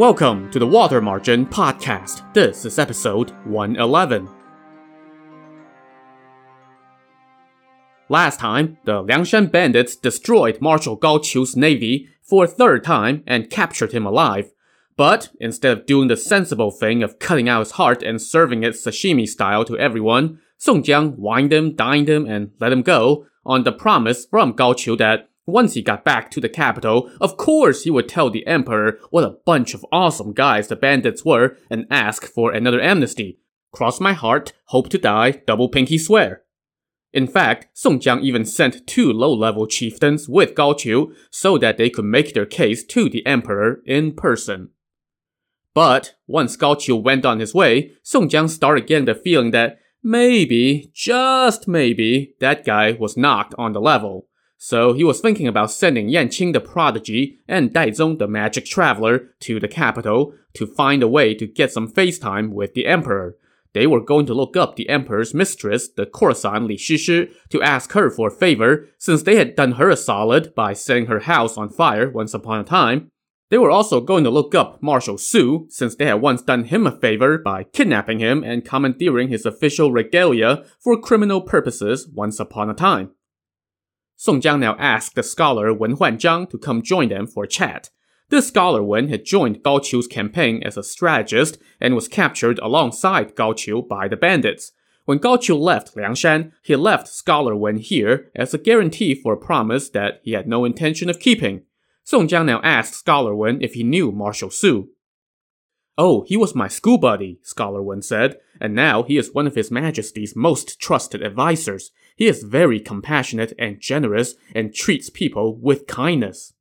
Welcome to the Water Margin Podcast. This is episode 111. Last time, the Liangshan bandits destroyed Marshal Gao Qiu's navy for a third time and captured him alive. But instead of doing the sensible thing of cutting out his heart and serving it sashimi style to everyone, Song Jiang wined him, dined him, and let him go on the promise from Gao Qiu that once he got back to the capital, of course he would tell the emperor what a bunch of awesome guys the bandits were and ask for another amnesty. Cross my heart, hope to die, double pinky swear. In fact, Song Jiang even sent two low-level chieftains with Gao Qiu so that they could make their case to the emperor in person. But once Gao Qiu went on his way, Song Jiang started getting the feeling that maybe, just maybe, that guy was not on the level. So he was thinking about sending Yan Qing the prodigy and Dai Zong the magic traveler to the capital to find a way to get some face time with the emperor. They were going to look up the emperor's mistress, the courtesan Li Shishi, to ask her for a favor, since they had done her a solid by setting her house on fire once upon a time. They were also going to look up Marshal Su, since they had once done him a favor by kidnapping him and commandeering his official regalia for criminal purposes once upon a time. Song Jiang now asked the scholar Wen Huanzhang to come join them for a chat. This scholar Wen had joined Gao Qiu's campaign as a strategist and was captured alongside Gao Qiu by the bandits. When Gao Qiu left Liangshan, he left Scholar Wen here as a guarantee for a promise that he had no intention of keeping. Song Jiang now asked Scholar Wen if he knew Marshal Su. Oh, he was my school buddy, Scholar Wen said, and now he is one of His Majesty's most trusted advisors. He is very compassionate and generous and treats people with kindness.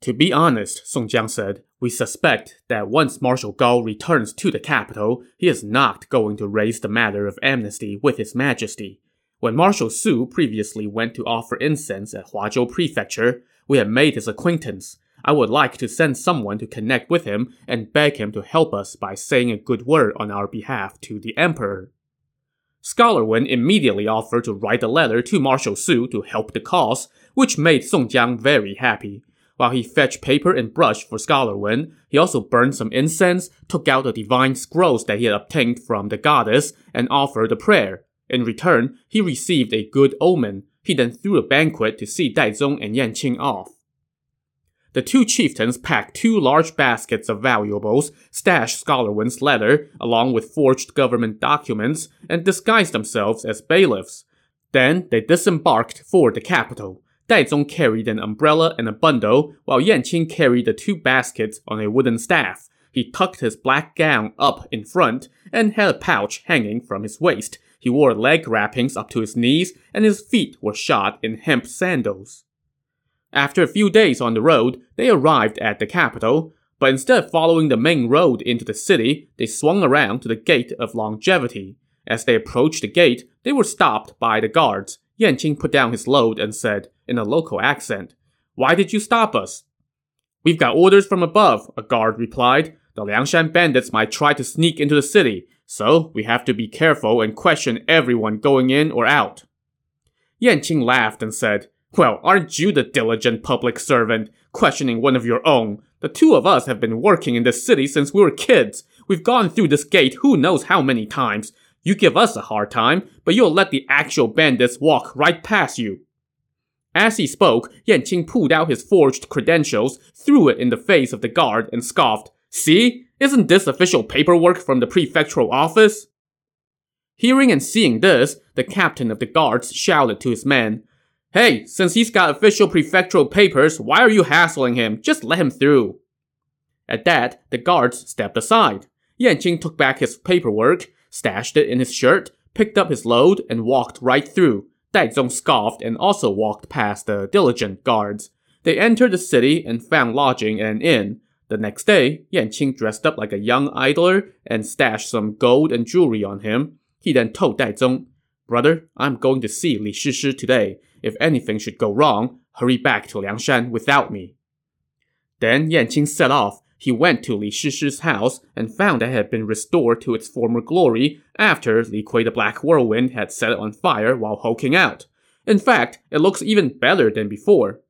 To be honest, Song Jiang said, we suspect that once Marshal Gao returns to the capital, he is not going to raise the matter of amnesty with His Majesty. When Marshal Su previously went to offer incense at Huazhou Prefecture, we had made his acquaintance. I would like to send someone to connect with him and beg him to help us by saying a good word on our behalf to the Emperor. Scholar Wen immediately offered to write a letter to Marshal Su to help the cause, which made Song Jiang very happy. While he fetched paper and brush for Scholar Wen, he also burned some incense, took out the divine scrolls that he had obtained from the goddess, and offered a prayer. In return, he received a good omen. He then threw a banquet to see Daizong and Yanqing off. The two chieftains packed two large baskets of valuables, stashed Scholar Wen's letter, along with forged government documents, and disguised themselves as bailiffs. Then they disembarked for the capital. Daizong carried an umbrella and a bundle, while Yanqing carried the two baskets on a wooden staff. He tucked his black gown up in front and had a pouch hanging from his waist. He wore leg wrappings up to his knees, and his feet were shod in hemp sandals. After a few days on the road, they arrived at the capital, but instead of following the main road into the city, they swung around to the Gate of Longevity. As they approached the gate, they were stopped by the guards. Yanqing put down his load and said, in a local accent, Why did you stop us? We've got orders from above, a guard replied. The Liangshan bandits might try to sneak into the city, so we have to be careful and question everyone going in or out. Yanqing laughed and said, well, aren't you the diligent public servant, questioning one of your own? The two of us have been working in this city since we were kids. We've gone through this gate who knows how many times. You give us a hard time, but you'll let the actual bandits walk right past you. As he spoke, Yanqing pulled out his forged credentials, threw it in the face of the guard, and scoffed, See? Isn't this official paperwork from the prefectural office? Hearing and seeing this, the captain of the guards shouted to his men, Hey, since he's got official prefectural papers, why are you hassling him? Just let him through. At that, the guards stepped aside. Yanqing took back his paperwork, stashed it in his shirt, picked up his load, and walked right through. Daizong scoffed and also walked past the diligent guards. They entered the city and found lodging at an inn. The next day, Yanqing dressed up like a young idler and stashed some gold and jewelry on him. He then told Daizong, Brother, I'm going to see Li Shishi today. If anything should go wrong, hurry back to Liangshan without me. Then Yanqing set off. He went to Li Shishi's house and found that it had been restored to its former glory after Li Kui the Black Whirlwind had set it on fire while hulking out. In fact, it looks even better than before.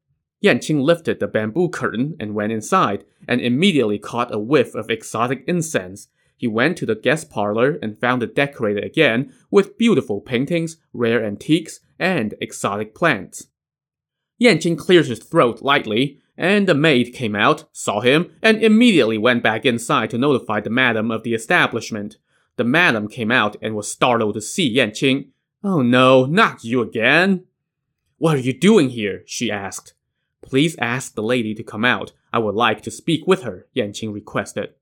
Yanqing lifted the bamboo curtain and went inside, and immediately caught a whiff of exotic incense. He went to the guest parlor and found it decorated again with beautiful paintings, rare antiques, and exotic plants. Yanqing cleared his throat lightly, and the maid came out, saw him, and immediately went back inside to notify the madam of the establishment. The madam came out and was startled to see Yanqing. Oh no, not you again! What are you doing here? she asked. Please ask the lady to come out. I would like to speak with her, Yanqing requested.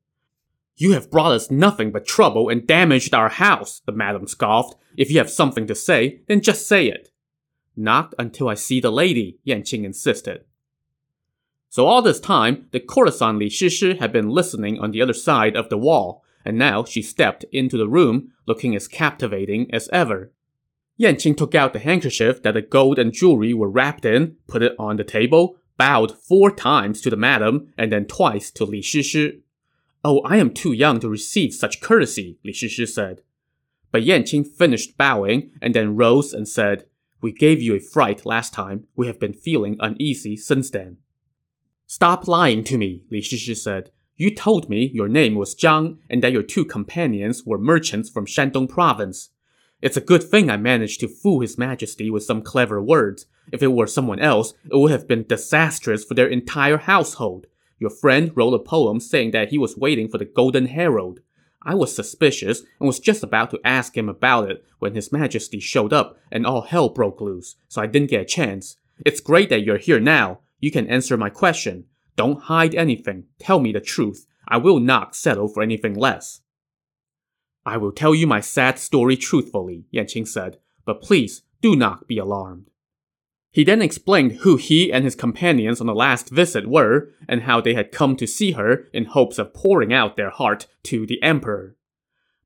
You have brought us nothing but trouble and damaged our house, the madam scoffed. If you have something to say, then just say it. Not until I see the lady, Yan Yanqing insisted. So all this time, the courtesan Li Shishi had been listening on the other side of the wall, and now she stepped into the room, looking as captivating as ever. Yan Yanqing took out the handkerchief that the gold and jewelry were wrapped in, put it on the table, bowed four times to the madam, and then twice to Li Shishi. Oh, I am too young to receive such courtesy, Li Shishi said. But Yanqing finished bowing and then rose and said, We gave you a fright last time. We have been feeling uneasy since then. Stop lying to me, Li Shishi said. You told me your name was Zhang and that your two companions were merchants from Shandong province. It's a good thing I managed to fool His Majesty with some clever words. If it were someone else, it would have been disastrous for their entire household. Your friend wrote a poem saying that he was waiting for the Golden Herald. I was suspicious and was just about to ask him about it when His Majesty showed up and all hell broke loose, so I didn't get a chance. It's great that you're here now. You can answer my question. Don't hide anything. Tell me the truth. I will not settle for anything less. I will tell you my sad story truthfully, Yanqing said, but please do not be alarmed. He then explained who he and his companions on the last visit were, and how they had come to see her in hopes of pouring out their heart to the Emperor.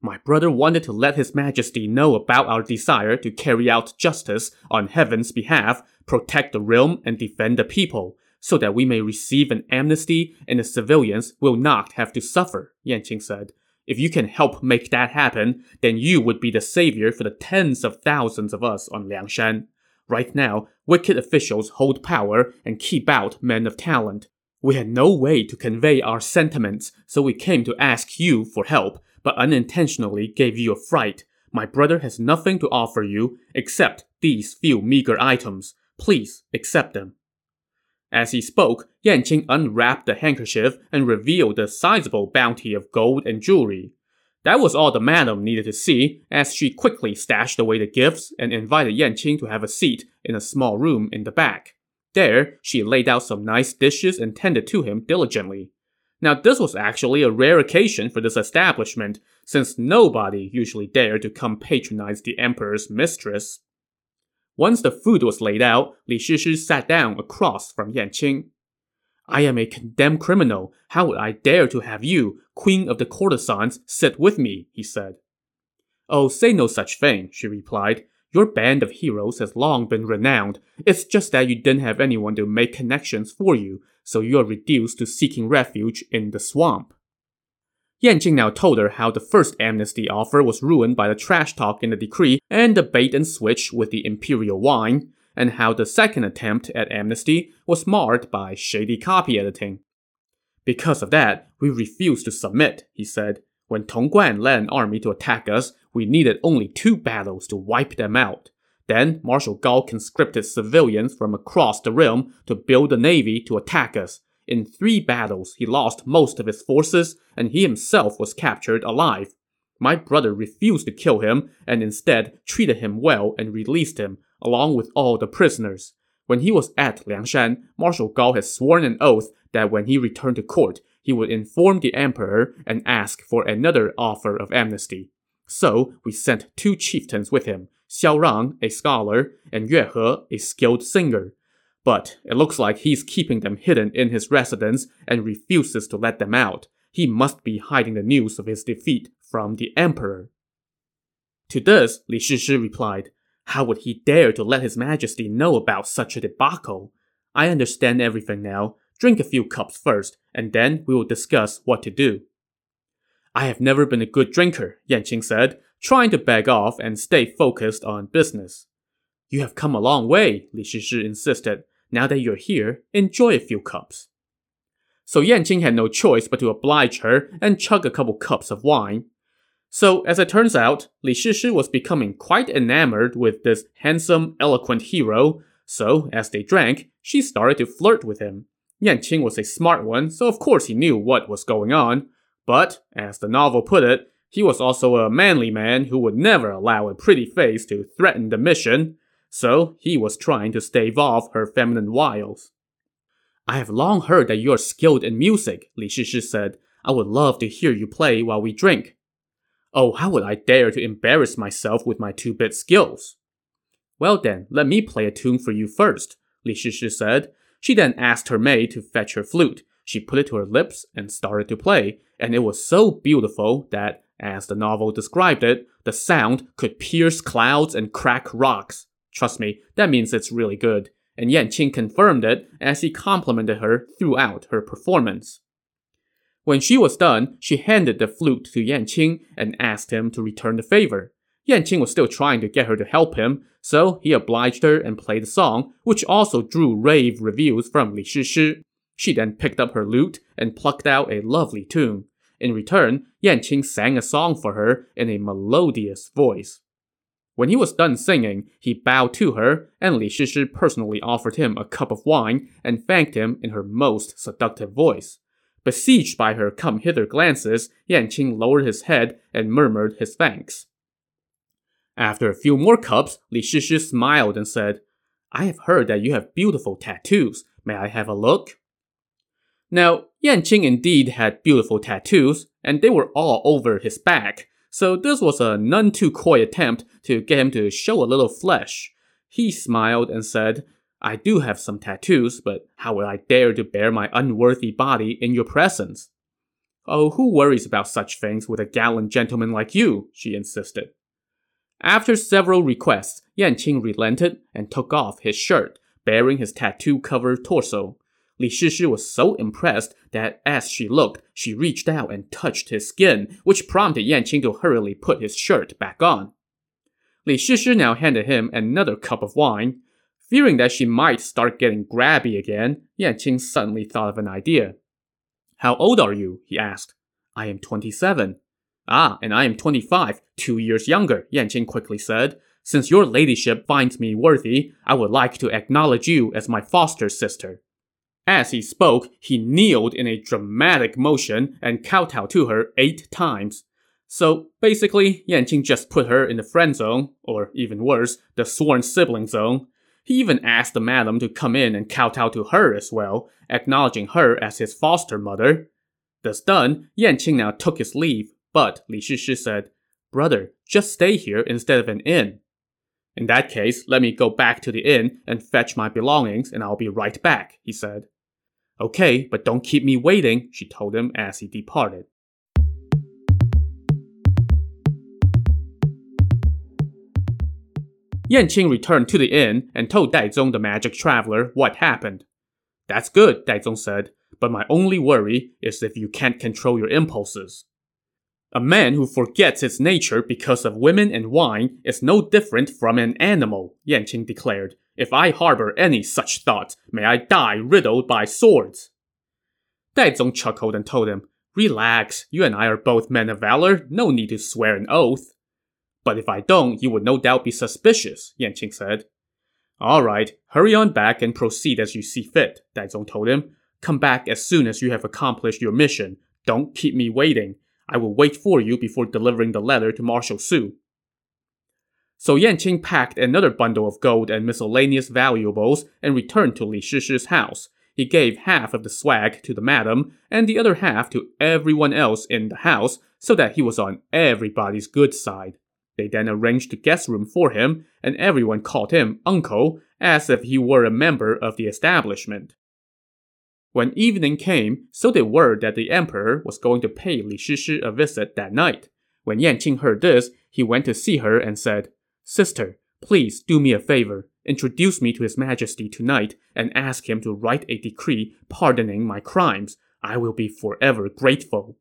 My brother wanted to let His Majesty know about our desire to carry out justice on heaven's behalf, protect the realm, and defend the people, so that we may receive an amnesty and the civilians will not have to suffer, Yanqing said. If you can help make that happen, then you would be the savior for the tens of thousands of us on Liangshan. Right now, wicked officials hold power and keep out men of talent. We had no way to convey our sentiments, so we came to ask you for help, but unintentionally gave you a fright. My brother has nothing to offer you except these few meager items. Please accept them. As he spoke, Yanqing unwrapped the handkerchief and revealed a sizable bounty of gold and jewelry. That was all the madam needed to see, as she quickly stashed away the gifts and invited Yanqing to have a seat in a small room in the back. There, she laid out some nice dishes and tended to him diligently. Now, this was actually a rare occasion for this establishment, since nobody usually dared to come patronize the emperor's mistress. Once the food was laid out, Li Shishi sat down across from Yanqing. I am a condemned criminal. How would I dare to have you, queen of the courtesans, sit with me? he said. Oh, say no such thing, she replied. Your band of heroes has long been renowned. It's just that you didn't have anyone to make connections for you, so you are reduced to seeking refuge in the swamp. Yanqing now told her how the first amnesty offer was ruined by the trash talk in the decree and the bait and switch with the imperial wine, and how the second attempt at amnesty was marred by shady copy editing. Because of that, we refused to submit, he said. When Tong Guan led an army to attack us, we needed only two battles to wipe them out. Then Marshal Gao conscripted civilians from across the realm to build a navy to attack us, in three battles, he lost most of his forces, and he himself was captured alive. My brother refused to kill him, and instead treated him well and released him, along with all the prisoners. When he was at Liangshan, Marshal Gao had sworn an oath that when he returned to court, he would inform the emperor and ask for another offer of amnesty. So we sent two chieftains with him, Xiao Rang, a scholar, and Yue He, a skilled singer. But it looks like he's keeping them hidden in his residence and refuses to let them out. He must be hiding the news of his defeat from the emperor. To this, Li Shishi replied, How would he dare to let his majesty know about such a debacle? I understand everything now. Drink a few cups first, and then we will discuss what to do. I have never been a good drinker, Yanqing said, trying to beg off and stay focused on business. You have come a long way, Li Shishi insisted. Now that you're here, enjoy a few cups. So Yanqing had no choice but to oblige her and chug a couple cups of wine. So, as it turns out, Li Shishi was becoming quite enamored with this handsome, eloquent hero, so as they drank, she started to flirt with him. Yanqing was a smart one, so of course he knew what was going on. But, as the novel put it, he was also a manly man who would never allow a pretty face to threaten the mission, so he was trying to stave off her feminine wiles. I have long heard that you are skilled in music, Li Shishi said. I would love to hear you play while we drink. Oh, how would I dare to embarrass myself with my two bit skills? Well then, let me play a tune for you first, Li Shishi said. She then asked her maid to fetch her flute. She put it to her lips and started to play, and it was so beautiful that, as the novel described it, the sound could pierce clouds and crack rocks. Trust me, that means it's really good, and Yanqing confirmed it as he complimented her throughout her performance. When she was done, she handed the flute to Yan Yanqing and asked him to return the favor. Yan Yanqing was still trying to get her to help him, so he obliged her and played the song, which also drew rave reviews from Li Shishi. She then picked up her lute and plucked out a lovely tune. In return, Yan Yanqing sang a song for her in a melodious voice. When he was done singing, he bowed to her, and Li Shishi personally offered him a cup of wine and thanked him in her most seductive voice. Besieged by her come hither glances, Yan Qing lowered his head and murmured his thanks. After a few more cups, Li Shishi smiled and said, I have heard that you have beautiful tattoos. May I have a look? Now, Yan Qing indeed had beautiful tattoos, and they were all over his back, so this was a none too coy attempt to get him to show a little flesh. He smiled and said, I do have some tattoos, but how would I dare to bare my unworthy body in your presence? Oh, who worries about such things with a gallant gentleman like you? she insisted. After several requests, Yanqing relented and took off his shirt, baring his tattoo-covered torso. Li Shishi was so impressed that as she looked, she reached out and touched his skin, which prompted Yanqing to hurriedly put his shirt back on. Li Shishi now handed him another cup of wine. Fearing that she might start getting grabby again, Yan Qing suddenly thought of an idea. How old are you? he asked. I am 27. Ah, and I am 25, two years younger, Yan Qing quickly said. Since your ladyship finds me worthy, I would like to acknowledge you as my foster sister. As he spoke, he kneeled in a dramatic motion and kowtowed to her eight times. So basically, Yan Qing just put her in the friend zone, or even worse, the sworn sibling zone. He even asked the madam to come in and kowtow to her as well, acknowledging her as his foster mother. Thus done, Yanqing now took his leave, but Li Shishi said, Brother, just stay here instead of an inn. In that case, let me go back to the inn and fetch my belongings and I'll be right back, he said. Okay, but don't keep me waiting, she told him as he departed. Yanqing returned to the inn and told Daizong the magic traveler what happened. That's good, Daizong said, but my only worry is if you can't control your impulses. A man who forgets his nature because of women and wine is no different from an animal, Yanqing declared. If I harbor any such thoughts, may I die riddled by swords. Daizong chuckled and told him, Relax, you and I are both men of valor, no need to swear an oath. But if I don't, you would no doubt be suspicious, Yanqing said. Alright, hurry on back and proceed as you see fit, Daizong told him. Come back as soon as you have accomplished your mission. Don't keep me waiting. I will wait for you before delivering the letter to Marshal Su. So Yanqing packed another bundle of gold and miscellaneous valuables and returned to Li Shishi's house. He gave half of the swag to the madam and the other half to everyone else in the house so that he was on everybody's good side. They then arranged a guest room for him, and everyone called him uncle as if he were a member of the establishment. When evening came, so did word that the emperor was going to pay Li Shishi a visit that night. When Yanqing heard this, he went to see her and said, Sister, please do me a favor. Introduce me to His Majesty tonight and ask him to write a decree pardoning my crimes. I will be forever grateful.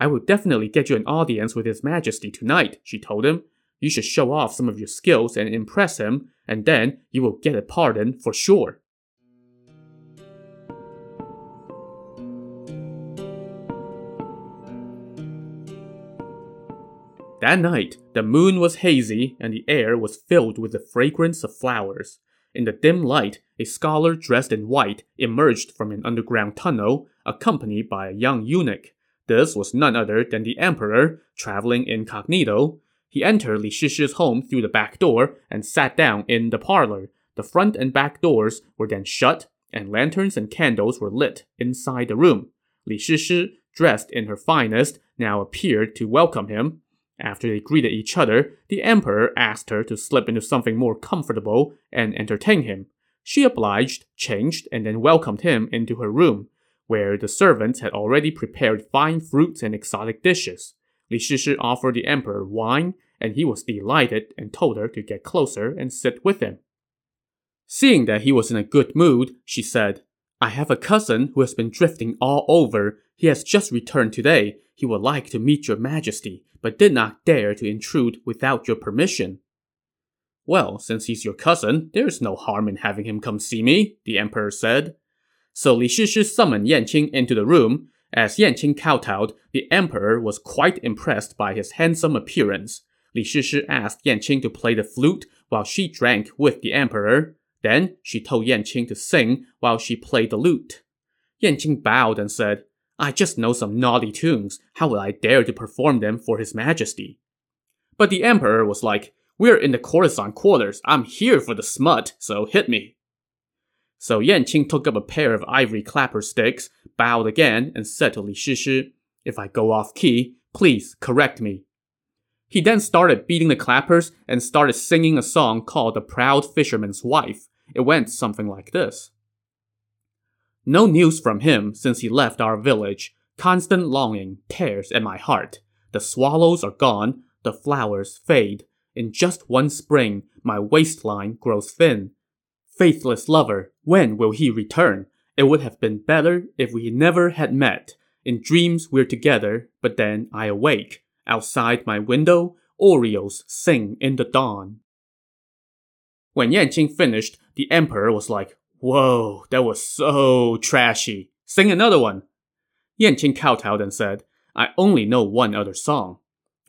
I will definitely get you an audience with His Majesty tonight, she told him. You should show off some of your skills and impress him, and then you will get a pardon for sure. That night, the moon was hazy and the air was filled with the fragrance of flowers. In the dim light, a scholar dressed in white emerged from an underground tunnel, accompanied by a young eunuch. This was none other than the emperor, traveling incognito. He entered Li Shishi's home through the back door and sat down in the parlor. The front and back doors were then shut, and lanterns and candles were lit inside the room. Li Shishi, dressed in her finest, now appeared to welcome him. After they greeted each other, the emperor asked her to slip into something more comfortable and entertain him. She obliged, changed, and then welcomed him into her room, where the servants had already prepared fine fruits and exotic dishes. Li Shishi offered the emperor wine, and he was delighted and told her to get closer and sit with him. Seeing that he was in a good mood, she said, I have a cousin who has been drifting all over. He has just returned today. He would like to meet your majesty, but did not dare to intrude without your permission. Well, since he's your cousin, there's no harm in having him come see me, the emperor said. So Li Shishi summoned Yanqing into the room. As Yanqing kowtowed, the emperor was quite impressed by his handsome appearance. Li Shishi asked Yanqing to play the flute while she drank with the emperor. Then she told Yanqing to sing while she played the lute. Yanqing bowed and said, I just know some naughty tunes. How will I dare to perform them for His Majesty? But the Emperor was like, We're in the courtesan quarters. I'm here for the smut, so hit me. So Yanqing took up a pair of ivory clapper sticks, bowed again, and said to Li Shishi, If I go off key, please correct me. He then started beating the clappers and started singing a song called The Proud Fisherman's Wife. It went something like this. No news from him since he left our village. Constant longing tears at my heart. The swallows are gone, the flowers fade. In just one spring, my waistline grows thin. Faithless lover, when will he return? It would have been better if we never had met. In dreams we're together, but then I awake. Outside my window, orioles sing in the dawn. When Yanqing finished, the emperor was like, Whoa, that was so trashy. Sing another one. Yanqing kowtowed and said, I only know one other song.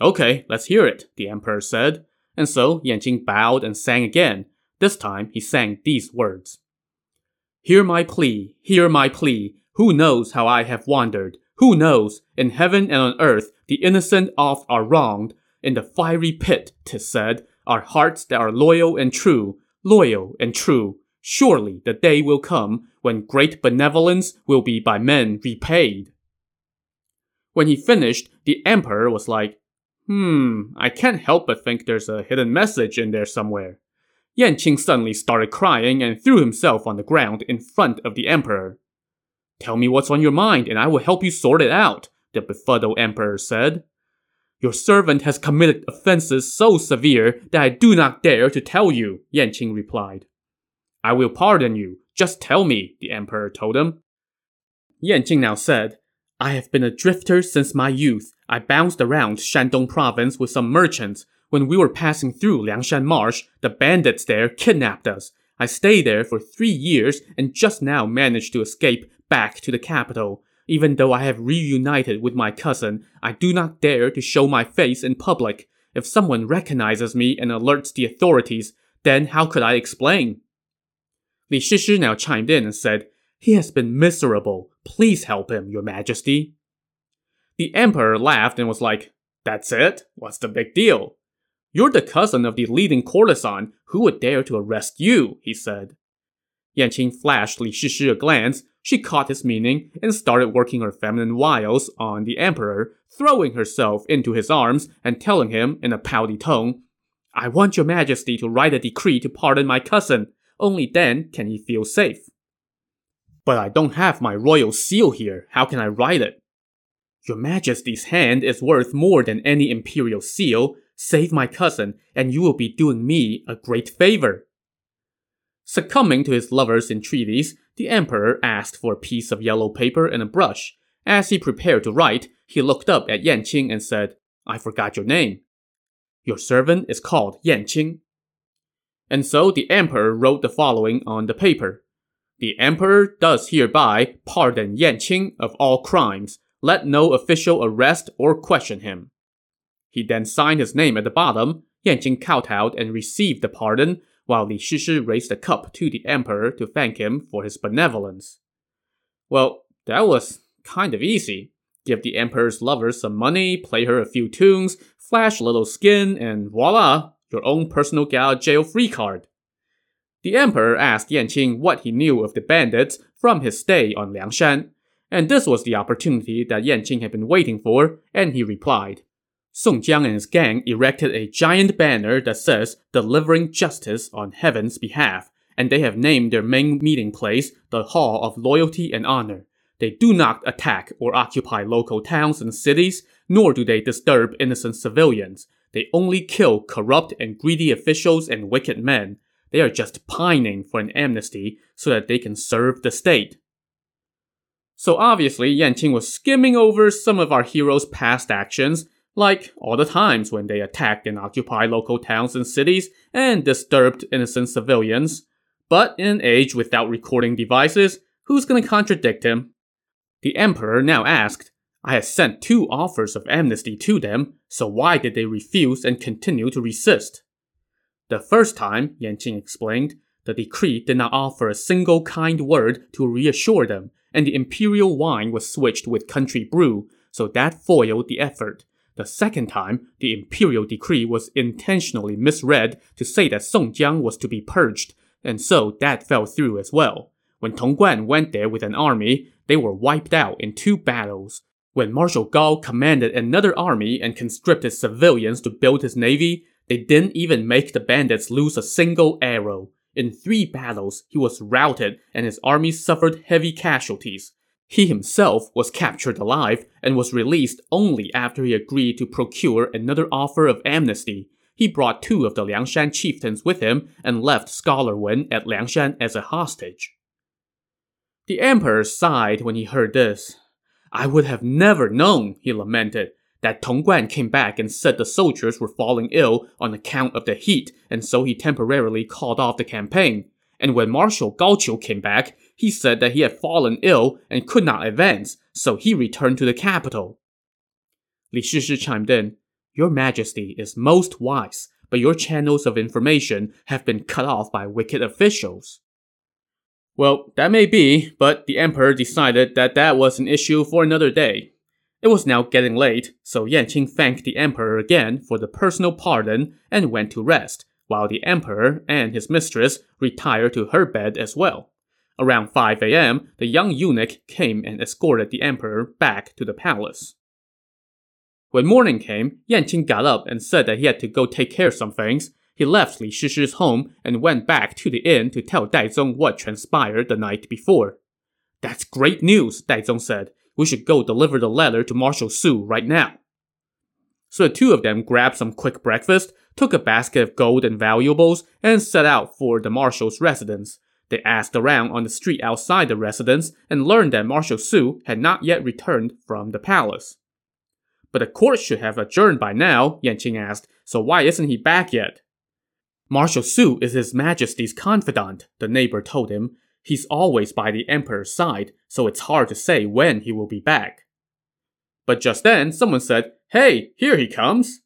Okay, let's hear it, the emperor said. And so Yanqing bowed and sang again. This time he sang these words. Hear my plea, hear my plea. Who knows how I have wandered? Who knows? In heaven and on earth, the innocent oft are wronged. In the fiery pit, tis said, are hearts that are loyal and true, loyal and true. Surely the day will come when great benevolence will be by men repaid. When he finished, the emperor was like, Hmm, I can't help but think there's a hidden message in there somewhere. Yanqing suddenly started crying and threw himself on the ground in front of the emperor. Tell me what's on your mind and I will help you sort it out, the befuddled emperor said. Your servant has committed offenses so severe that I do not dare to tell you, Yanqing replied. I will pardon you. Just tell me, the emperor told him. Yanqing now said, I have been a drifter since my youth. I bounced around Shandong province with some merchants. When we were passing through Liangshan Marsh, the bandits there kidnapped us. I stayed there for three years and just now managed to escape back to the capital. Even though I have reunited with my cousin, I do not dare to show my face in public. If someone recognizes me and alerts the authorities, then how could I explain? Li Shishi now chimed in and said, He has been miserable. Please help him, your majesty. The emperor laughed and was like, That's it? What's the big deal? You're the cousin of the leading courtesan. Who would dare to arrest you? he said. Yanqing flashed Li Shishi a glance. She caught his meaning and started working her feminine wiles on the emperor, throwing herself into his arms and telling him in a pouty tone, I want your majesty to write a decree to pardon my cousin. Only then can he feel safe. But I don't have my royal seal here. How can I write it? Your Majesty's hand is worth more than any imperial seal. Save my cousin, and you will be doing me a great favor. Succumbing to his lover's entreaties, the emperor asked for a piece of yellow paper and a brush. As he prepared to write, he looked up at Yan Yanqing and said, I forgot your name. Your servant is called Yan Yanqing. And so the emperor wrote the following on the paper. The emperor does hereby pardon Yan Yanqing of all crimes. Let no official arrest or question him. He then signed his name at the bottom. Yanqing kowtowed and received the pardon, while Li Shishi raised a cup to the emperor to thank him for his benevolence. Well, that was kind of easy. Give the emperor's lover some money, play her a few tunes, flash a little skin, and voila, your own personal out jail free card. The emperor asked Yanqing what he knew of the bandits from his stay on Liangshan, and this was the opportunity that Yanqing had been waiting for, and he replied. Song Jiang and his gang erected a giant banner that says delivering justice on heaven's behalf, and they have named their main meeting place the Hall of Loyalty and Honor. They do not attack or occupy local towns and cities, nor do they disturb innocent civilians. They only kill corrupt and greedy officials and wicked men. They are just pining for an amnesty so that they can serve the state. So obviously, Yanqing was skimming over some of our hero's past actions, like all the times when they attacked and occupied local towns and cities and disturbed innocent civilians. But in an age without recording devices, who's gonna contradict him? The emperor now asked, I had sent two offers of amnesty to them, so why did they refuse and continue to resist? The first time, Yan Qing explained, the decree did not offer a single kind word to reassure them, and the imperial wine was switched with country brew, so that foiled the effort. The second time, the imperial decree was intentionally misread to say that Song Jiang was to be purged, and so that fell through as well. When Tong Guan went there with an army, they were wiped out in two battles. When Marshal Gao commanded another army and conscripted civilians to build his navy, they didn't even make the bandits lose a single arrow. In three battles, he was routed and his army suffered heavy casualties. He himself was captured alive and was released only after he agreed to procure another offer of amnesty. He brought two of the Liangshan chieftains with him and left Scholar Wen at Liangshan as a hostage. The emperor sighed when he heard this. I would have never known, he lamented, that Tong Guan came back and said the soldiers were falling ill on account of the heat, and so he temporarily called off the campaign. And when Marshal Gao Qiu came back, he said that he had fallen ill and could not advance, so he returned to the capital. Li Shishi chimed in, Your Majesty is most wise, but your channels of information have been cut off by wicked officials. Well, that may be, but the emperor decided that that was an issue for another day. It was now getting late, so Yanqing thanked the emperor again for the personal pardon and went to rest, while the emperor and his mistress retired to her bed as well. Around 5 a.m., the young eunuch came and escorted the emperor back to the palace. When morning came, Yanqing got up and said that he had to go take care of some things, he left Li Shishi's home and went back to the inn to tell Daizong what transpired the night before. That's great news, Daizong said. We should go deliver the letter to Marshal Su right now. So the two of them grabbed some quick breakfast, took a basket of gold and valuables, and set out for the marshal's residence. They asked around on the street outside the residence and learned that Marshal Su had not yet returned from the palace. But the court should have adjourned by now, Yanqing asked, so why isn't he back yet? Marshal Su is His Majesty's confidant, the neighbor told him. He's always by the Emperor's side, so it's hard to say when he will be back. But just then, someone said, Hey, here he comes!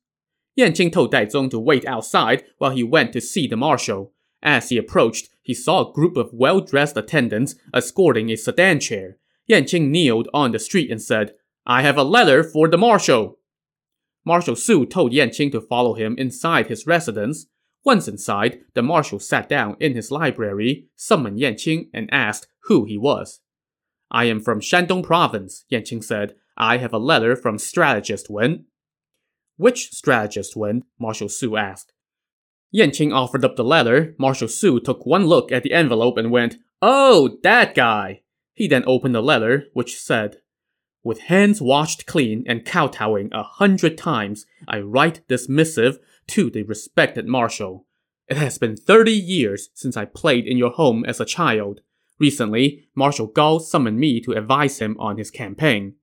Yanqing told Daizong to wait outside while he went to see the marshal. As he approached, he saw a group of well-dressed attendants escorting a sedan chair. Yanqing kneeled on the street and said, I have a letter for the marshal. Marshal Su told Yanqing to follow him inside his residence. Once inside, the marshal sat down in his library, summoned Yanqing, and asked who he was. I am from Shandong province, Yanqing said. I have a letter from strategist Wen. Which strategist Wen? Marshal Su asked. Yanqing offered up the letter. Marshal Su took one look at the envelope and went, Oh, that guy! He then opened the letter, which said, With hands washed clean and kowtowing a hundred times, I write this missive to the respected Marshal. It has been 30 years since I played in your home as a child. Recently, Marshal Gao summoned me to advise him on his campaign.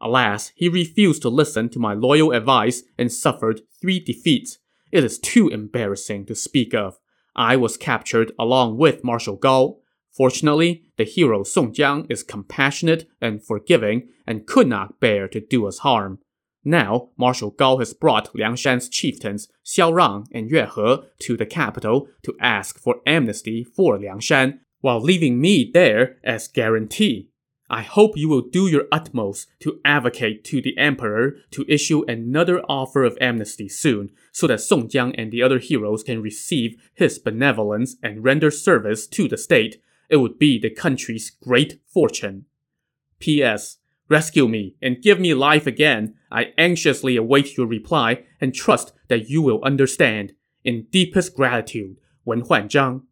Alas, he refused to listen to my loyal advice and suffered three defeats. It is too embarrassing to speak of. I was captured along with Marshal Gao. Fortunately, the hero Song Jiang is compassionate and forgiving and could not bear to do us harm. Now, Marshal Gao has brought Liangshan's chieftains Xiao Rang and Yue He to the capital to ask for amnesty for Liangshan, while leaving me there as guarantee. I hope you will do your utmost to advocate to the emperor to issue another offer of amnesty soon, so that Song Jiang and the other heroes can receive his benevolence and render service to the state. It would be the country's great fortune. P.S. Rescue me and give me life again. I anxiously await your reply and trust that you will understand. In deepest gratitude, Wen Huanzhang.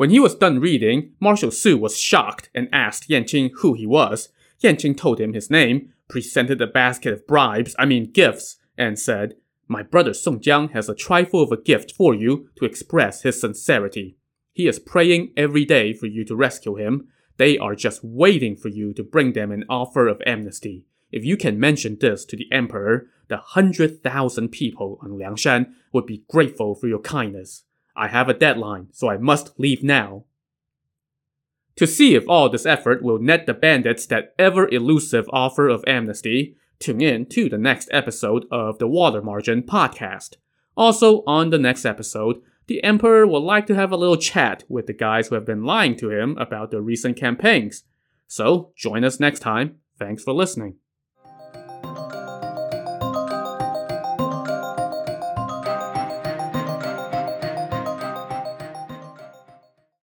When he was done reading, Marshal Su was shocked and asked Yanqing who he was. Yanqing told him his name, presented a basket of bribes, I mean gifts, and said, My brother Song Jiang has a trifle of a gift for you to express his sincerity. He is praying every day for you to rescue him. They are just waiting for you to bring them an offer of amnesty. If you can mention this to the emperor, the hundred thousand people on Liangshan would be grateful for your kindness. I have a deadline, so I must leave now. To see if all this effort will net the bandits that ever elusive offer of amnesty, tune in to the next episode of the Water Margin podcast. Also, on the next episode, the Emperor would like to have a little chat with the guys who have been lying to him about the recent campaigns. So, join us next time. Thanks for listening.